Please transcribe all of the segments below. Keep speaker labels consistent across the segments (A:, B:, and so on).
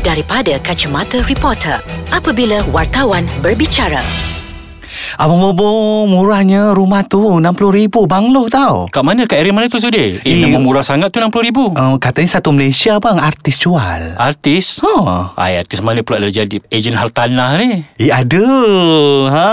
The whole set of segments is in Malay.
A: daripada kacamata reporter apabila wartawan berbicara.
B: Abang Bobo murahnya rumah tu RM60,000 banglo tau.
C: Kat mana? Kat area mana tu Sudir? Eh,
B: Eh,
C: nama murah sangat tu RM60,000
B: Uh, katanya satu Malaysia bang artis jual.
C: Artis?
B: Ha.
C: Ay, artis mana pula dah jadi ejen hartanah ni?
B: Eh ada. Ha.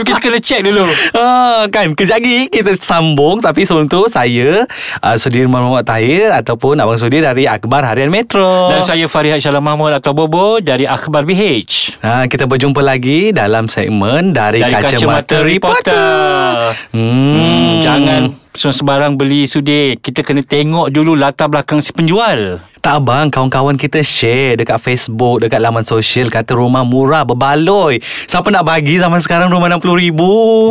C: Tu kita kena check dulu.
B: Ha, kan kejap lagi kita sambung tapi sebelum tu saya uh, Sudirman Muhammad Tahir ataupun Abang Sudir dari Akhbar Harian Metro.
C: Dan saya Farihat Syalam Mahmud atau Bobo dari Akhbar BH.
B: Ha, kita berjumpa lagi dalam segmen dari,
C: Dari Kacamata Reporter.
B: Hmm.
C: Hmm, jangan sembarang beli sudir. Kita kena tengok dulu latar belakang si penjual.
B: Tak abang Kawan-kawan kita share Dekat Facebook Dekat laman sosial Kata rumah murah Berbaloi Siapa nak bagi Zaman sekarang rumah RM60,000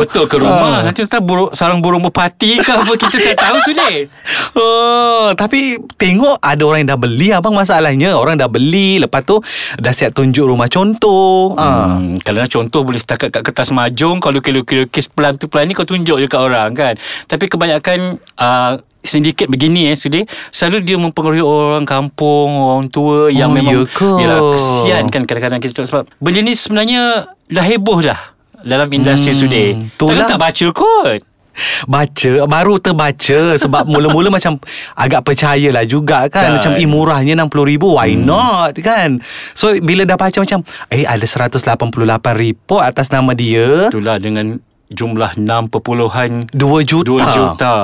C: Betul ke rumah? Nanti entah burung, sarang burung berpati ke apa kita tak tahu sudir.
B: Oh, tapi tengok ada orang yang dah beli abang masalahnya orang dah beli lepas tu dah siap tunjuk rumah contoh. Ha.
C: Hmm, kalau nak contoh boleh setakat kat kertas majung Kalau lukis-lukis pelan tu pelan ni kau tunjuk je kat orang kan Tapi kebanyakan uh, sindiket begini eh Sudi Selalu dia mempengaruhi orang kampung Orang tua yang
B: Oh,
C: memang
B: ya ke?
C: Yalah kesian kan kadang-kadang kita sebab Benda ni sebenarnya dah heboh dah dalam industri
B: Hmm,
C: Sudi
B: itulah.
C: Takkan tak baca kot
B: Baca Baru terbaca Sebab mula-mula macam Agak percayalah juga kan,
C: Kan. Hmm.
B: Macam eh murahnya RM60,000 Why not kan So bila dah baca macam Eh ada 188 report Atas nama dia
C: Itulah dengan jumlah 6.2
B: 2 juta
C: juta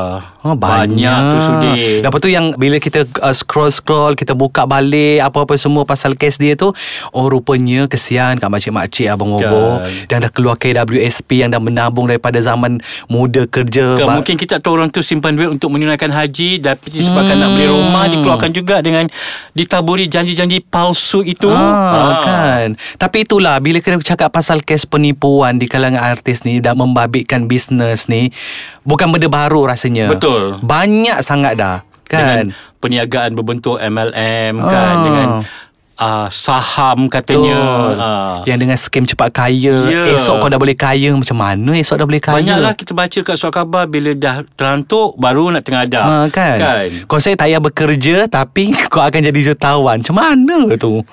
B: Oh, banyak.
C: tu Sudi
B: Lepas tu yang bila kita uh, scroll-scroll, kita buka balik apa-apa semua pasal kes dia tu, oh rupanya kesian kat makcik-makcik abang Bobo yang dah keluar KWSP yang dah menabung daripada zaman muda kerja.
C: Kan,
B: Ba-
C: mungkin kita tahu orang tu simpan duit untuk menunaikan haji tapi disebabkan nak beli rumah dikeluarkan juga dengan ditaburi janji-janji palsu itu.
B: Ah, kan. Tapi itulah bila kita cakap pasal kes penipuan di kalangan artis ni dan membabitkan bisnes ni bukan benda baru rasanya.
C: Betul.
B: Banyak sangat dah.
C: Dengan
B: Kan?
C: perniagaan berbentuk MLM kan
B: Ah.
C: dengan uh, saham katanya.
B: Betul.
C: Ah.
B: Yang dengan skim cepat kaya.
C: Ya.
B: Esok kau dah boleh kaya. Macam mana esok dah boleh kaya?
C: Banyaklah kita baca kat surat khabar bila dah terantuk baru nak tengadah.
B: Ha, kan?
C: kan?
B: Kau saya tak payah bekerja Tapi kau akan jadi jutawan Macam mana tu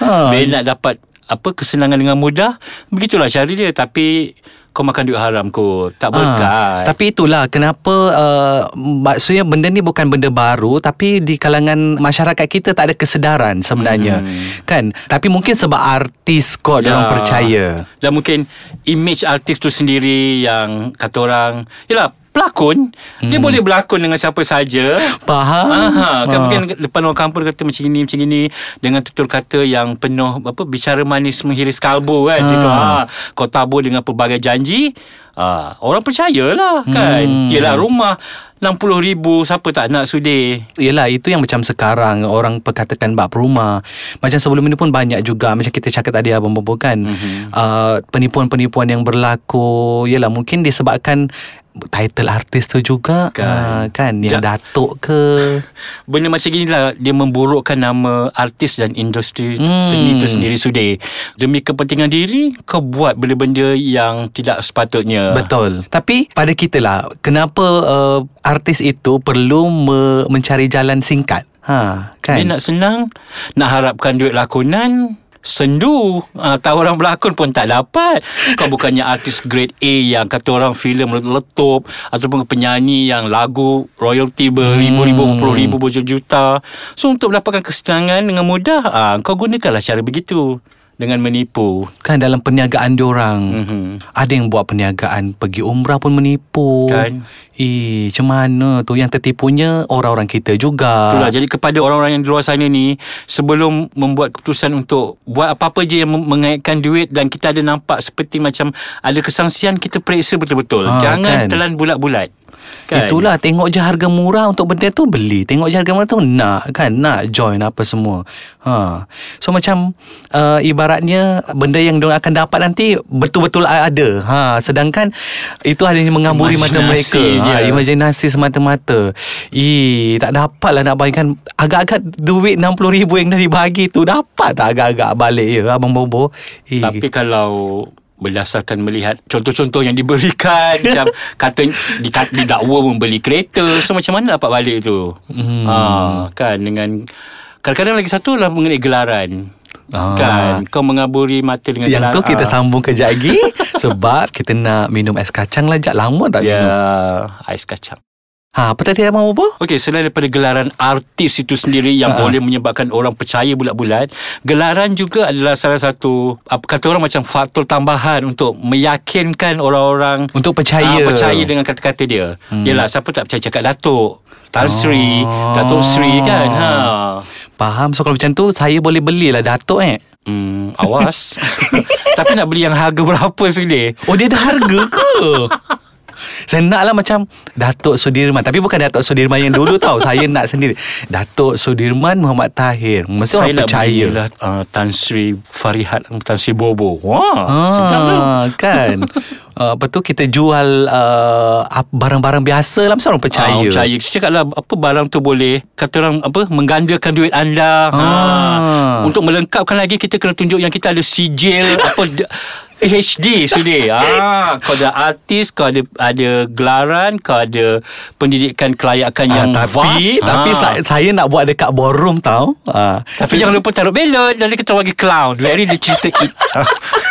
B: ha.
C: Bila nak dapat apa kesenangan dengan mudah, begitulah cara dia tapi kau makan duit haram kot. Tak berkat.
B: Ah, Tapi itulah kenapa uh, maksudnya benda ni bukan benda baru tapi di kalangan masyarakat kita tak ada kesedaran sebenarnya.
C: Hmm.
B: Kan? Tapi mungkin sebab artis kot ya. orang percaya.
C: Dan mungkin image artis tu sendiri yang kata orang, yalah pelakon, hmm. dia boleh berlakon dengan siapa saja.
B: Faham?
C: Aha, kan
B: Ah.
C: mungkin depan orang kampung kata macam ini macam ini dengan tutur kata yang penuh apa bicara manis menghiris kalbu kan.
B: Ah.
C: Itu ha, kau tabur dengan pelbagai janji, ha, orang percayalah kan.
B: Hmm.
C: Yelah rumah 60,000 siapa tak nak sudi.
B: Yelah itu yang macam sekarang Orang perkatakan bab rumah Macam sebelum ini pun banyak juga Macam kita cakap tadi Abang Bobo kan
C: Mhm.
B: mm-hmm. uh, Penipuan-penipuan yang berlaku Yelah mungkin disebabkan Title artis tu juga
C: Kan.
B: uh, Kan Yang
C: Ja-
B: datuk ke
C: Benda macam ni lah Dia memburukkan nama artis dan industri
B: hmm.
C: seni itu sendiri sudi Demi kepentingan diri Kau buat benda-benda yang tidak sepatutnya
B: Betul Tapi pada kita lah Kenapa uh, artis itu Perlu me- mencari jalan singkat Ha, kan?
C: Dia nak senang Nak harapkan duit lakonan Sendu. Ha, Tahu orang berlakon pun tak dapat. Kau bukannya artis grade A Yang kata orang filem letup Ataupun penyanyi yang lagu Royalty beribu-ribu Puluh-ribu berjuta So untuk mendapatkan kesenangan Dengan mudah ha, Kau gunakanlah cara begitu Dengan menipu
B: Kan dalam perniagaan diorang
C: Mhm.
B: Ada yang buat perniagaan Pergi umrah pun menipu
C: Kan.
B: Eh macam mana tu Yang tertipunya Orang-orang kita juga
C: Itulah jadi kepada orang-orang yang di luar sana ni sebelum membuat keputusan untuk buat apa-apa je yang mengaitkan duit dan kita ada nampak seperti macam ada kesangsian kita periksa betul-betul.
B: Ha,
C: Jangan
B: kan.
C: telan bulat-bulat. Kan?
B: Itulah tengok je harga murah untuk benda tu beli. Tengok je harga murah tu nak kan nak join apa semua. Ha. So macam uh, ibaratnya benda yang diorang akan dapat nanti betul-betul ada. Ha sedangkan itu hanya mengamburi mata mereka.
C: Je.
B: Ha, imajinasi semata-mata. Ih tak dapat lah nak bayangkan agak-agak duit 60,000 yang dah dibagi tu dapat tak agak-agak balik ya abang Bobo.
C: Tapi kalau berdasarkan melihat contoh-contoh yang diberikan macam kata dikat, didakwa membeli kereta so macam mana dapat balik tu
B: Hmm.
C: ha, kan dengan Kadang-kadang lagi satu lah mengenai gelaran.
B: Ah.
C: Kan Kau mengaburi mata dengan
B: Yang tu kita
C: Ah.
B: sambung kejap lagi Sebab kita nak minum es kacang lah Jap lama tak
C: Ya
B: minum
C: Ais kacang
B: ha, Apa tadi Abang apa?
C: Okey, selain daripada gelaran artis itu sendiri yang
B: Ha.
C: boleh menyebabkan orang percaya bulat-bulat, gelaran juga adalah salah satu apa kata orang macam faktor tambahan untuk meyakinkan orang-orang
B: Untuk percaya
C: ah, percaya dengan kata-kata dia. Hmm. Yalah, siapa tak percaya cakap Datuk, Tan Sri,
B: Oh.
C: Datuk Sri kan. Ha.
B: Faham So kalau macam tu Saya boleh belilah Datuk eh
C: Hmm, awas. Tapi nak beli yang harga berapa sini?
B: Oh dia ada harga ke? Saya nak lah macam Datuk Sudirman Tapi bukan Datuk Sudirman yang dulu tau Saya nak sendiri Datuk Sudirman Muhammad Tahir Mesti
C: Saya
B: orang percaya
C: belilah uh, Tan Sri Farihat Tan Sri Bobo. Wah, sedap tu.
B: Ah, kan uh, Apa tu kita jual uh, Barang-barang biasa lah Mesti orang percaya
C: Ah, percaya. Saya cakap lah apa barang tu boleh kata orang apa menggandakan duit anda. Ha.
B: Ah.
C: Untuk melengkapkan lagi kita kena tunjuk yang kita ada sijil apa PhD sudi. Ah, kau ada artis, kau ada ada gelaran, kau ada pendidikan kelayakan yang
B: Ah, tapi
C: vast.
B: tapi
C: Ah.
B: saya, saya nak buat dekat ballroom tau. Ah.
C: tapi jangan lupa taruh belot dan kita bagi clown. Very the cerita it.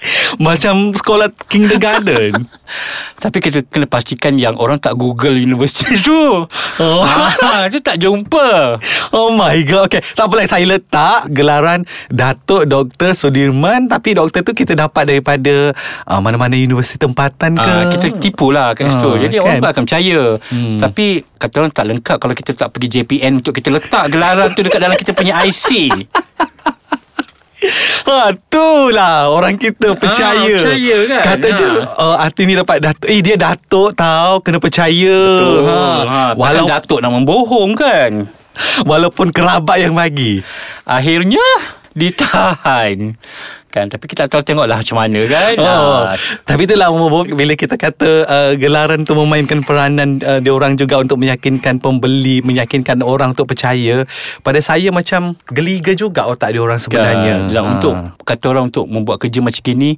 C: Ah.
B: macam sekolah kindergarten.
C: Tapi kita kena pastikan yang orang tak Google universiti tu.
B: Oh.
C: Ah, tu tak jumpa.
B: Oh my god Okay Tak apalah saya letak Gelaran Datuk Dr. Sudirman Tapi doktor tu kita dapat daripada uh, Mana-mana universiti tempatan ke
C: Ah, kita tipu lah kat situ.
B: Ah,
C: Jadi
B: kan?
C: orang pun akan percaya. Hmm. Tapi kata orang tak lengkap kalau kita tak pergi JPN untuk kita letak gelaran tu dekat dalam kita punya IC.
B: Ha, tu lah orang kita percaya.
C: percaya kan?
B: Kata
C: Ha.
B: je uh, arti ni dapat datuk. Eh dia datuk tau, kena percaya.
C: Betul. Ha,
B: Walau,
C: takkan Datuk nak membohong kan?
B: walaupun kerabat yang bagi.
C: Akhirnya ditahan. Kan tapi kita tak tahu tengoklah macam mana kan.
B: Oh,
C: Ah,
B: tapi itulah Momo, bila kita kata uh, gelaran tu memainkan peranan uh, dia orang juga untuk meyakinkan pembeli, meyakinkan orang untuk percaya. Pada saya macam geliga juga otak dia orang sebenarnya.
C: Kan,
B: Ha.
C: untuk kata orang untuk membuat kerja macam gini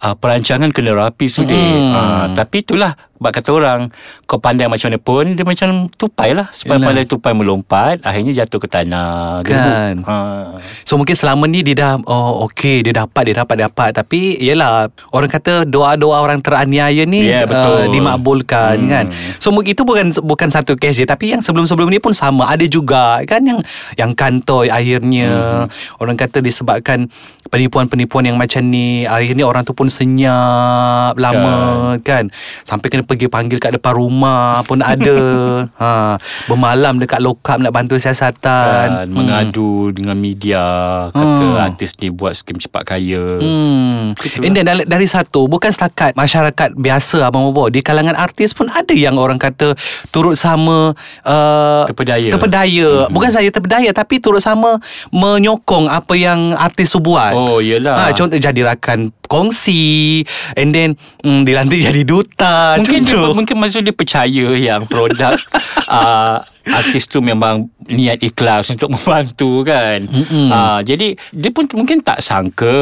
C: uh, perancangan kena rapi sudah.
B: Hmm.
C: Uh, tapi itulah bab kata orang kau pandai macam mana pun dia macam tupai lah. Sebab
B: Yalah.
C: pandai tupai melompat akhirnya jatuh ke tanah.
B: Kan.
C: Uh,
B: So mungkin selama ni dia dah oh okey dia dapat dia dapat dia dapat tapi yalah orang kata doa-doa orang teraniaya ni
C: Ya,
B: uh,
C: betul.
B: dimakbulkan
C: Hmm.
B: kan. So mungkin itu bukan bukan satu kes je tapi yang sebelum-sebelum ni pun sama ada juga kan yang yang kantoi akhirnya
C: Hmm.
B: orang kata disebabkan penipuan-penipuan yang macam ni akhirnya orang tu pun senyap lama kan sampai kena pergi panggil kat depan rumah pun ada ha bermalam dekat lokap nak bantu siasatan
C: kan, mengadu dengan media kata
B: Hmm.
C: artis ni buat skim cepat kaya.
B: Hmm.
C: Itulah.
B: And then dari, dari satu Bukan setakat Masyarakat biasa Abang Bobo Di kalangan artis pun Ada yang orang kata Turut sama uh,
C: Terpedaya.
B: Terpedaya mm-hmm. Bukan saya terpedaya Tapi turut sama Menyokong Apa yang artis tu buat
C: Oh iyalah.
B: Ha, contoh jadi rakan kongsi And then mm, Dilantik jadi duta
C: Mungkin dia,
B: contoh.
C: mungkin maksud dia percaya yang produk uh, artis tu memang niat ikhlas untuk membantu kan. Uh, jadi dia pun mungkin tak sangka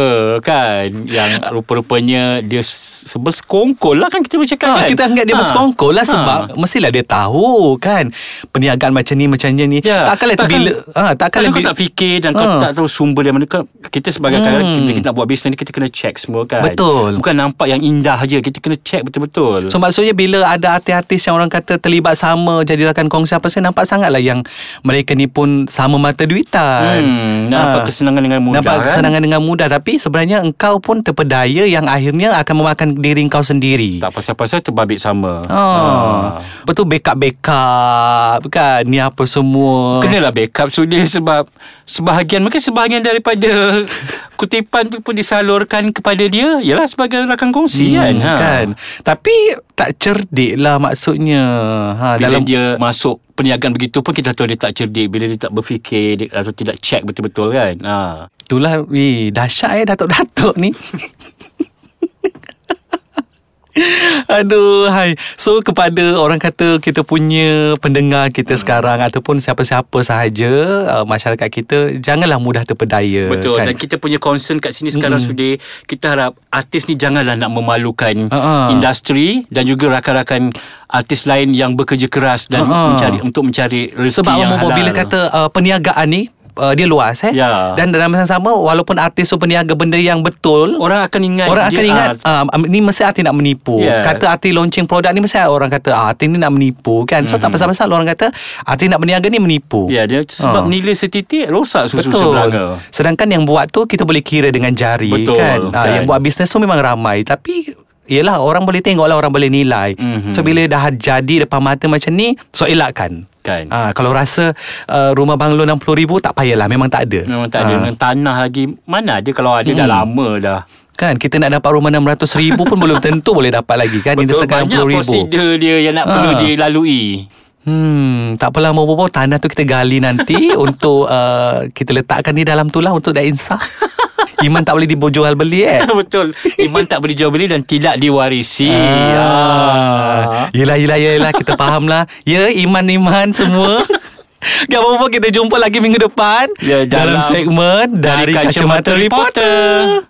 C: kan yang rupa-rupanya dia sebersekongkol lah kan kita bercakap
B: Ha,
C: kan.
B: kita anggap dia
C: Ha.
B: bersekongkol lah
C: Ha.
B: sebab mestilah dia tahu kan perniagaan macam ni macam ni
C: Ya,
B: takkanlah
C: takkan-
B: bila ha, takkanlah
C: Takkan kau
B: bila
C: tak fikir dan kau
B: Ha.
C: tak tahu sumber dari mana kau kita sebagai
B: Hmm.
C: hmm. kita, kita nak buat bisnes ni kita kena check semua kan.
B: Betul.
C: Bukan nampak yang indah je kita kena check betul-betul.
B: So maksudnya bila ada artis-artis yang orang kata terlibat sama jadi rakan kongsi apa saya nampak sangatlah yang mereka ni pun sama mata duitan.
C: Hmm, nampak kesenangan dengan mudah,
B: Nampak
C: kan?
B: kesenangan dengan mudah tapi sebenarnya engkau pun terpedaya yang akhirnya akan memakan diri engkau sendiri.
C: tak pasal-pasal terbabit sama.
B: Oh. Betul backup-backup kan ni apa semua.
C: Kenalah backup sudah sebab sebahagian mungkin sebahagian daripada kutipan tu pun disalurkan kepada dia ialah sebagai rakan kongsi kan.
B: Hmm, kan. Tapi tak cerdik lah maksudnya. Ha
C: Bila
B: dalam
C: dia masuk perniagaan begitu pun kita tahu dia tak cerdik bila dia tak berfikir dia, atau tidak check betul-betul kan. Ha.
B: itulah weh dahsyat eh datuk-datuk ni. Aduh hai. So kepada orang kata kita punya pendengar kita hmm. sekarang ataupun siapa-siapa sahaja uh, masyarakat kita janganlah mudah terpedaya
C: Betul
B: kan.
C: Dan kita punya concern kat sini sekarang
B: Mm-mm.
C: sudah Kita harap artis ni janganlah nak memalukan
B: Ha-ha.
C: industri Dan juga rakan-rakan artis lain yang bekerja keras Dan
B: Ha-ha.
C: mencari untuk mencari rezeki
B: Sebab
C: yang halal
B: bila kata uh, perniagaan ni uh, dia luas eh.
C: Ya.
B: Dan dalam masa sama walaupun artis tu peniaga benda yang betul
C: Orang akan ingat
B: Orang akan ingat
C: ah,
B: uh, ni mesti artis nak menipu.
C: Ya.
B: Kata artis launching produk ni mesti orang kata ah, artis ni nak menipu kan. So mm-hmm. tak
C: Mhm.
B: pasal-pasal orang kata artis nak berniaga ni menipu.
C: Ya dia sebab
B: Ah.
C: nilai setitik rosak susu
B: Betul.
C: sebelanga
B: Sedangkan yang buat tu kita boleh kira dengan jari
C: Betul,
B: kan. Ah,
C: kan.
B: yang buat bisnes tu memang ramai tapi Yelah orang boleh tengok lah Orang boleh nilai
C: Mhm.
B: So bila dah jadi Depan mata macam ni So elakkan
C: Kan
B: Ah, Kalau rasa uh, Rumah banglo RM60,000 Tak payahlah Memang tak ada
C: Memang tak ada. Dengan tanah lagi Mana ada kalau ada dah
B: Hmm.
C: lama dah
B: Kan kita nak dapat rumah RM600,000 pun Belum tentu boleh dapat lagi kan
C: Betul
B: Indahkan
C: banyak
B: RM60,000
C: prosedur dia Yang nak
B: Ah.
C: perlu dilalui
B: Hmm, tak apalah mau bobo tanah tu kita gali nanti untuk uh, kita letakkan di dalam tu lah untuk dah insaf. Iman tak boleh dijual beli eh.
C: Betul Iman tak boleh jual beli Dan tidak diwarisi
B: Ah. Yelah, yelah, yelah. Kita faham lah. Ya, iman-iman semua. Gak apa-apa, kita jumpa lagi minggu depan.
C: Ya,
B: dalam,
C: dalam-
B: segmen Dari,
C: Dari
B: Kacamata,
C: Kacamata
B: Reporter.
C: Reporter.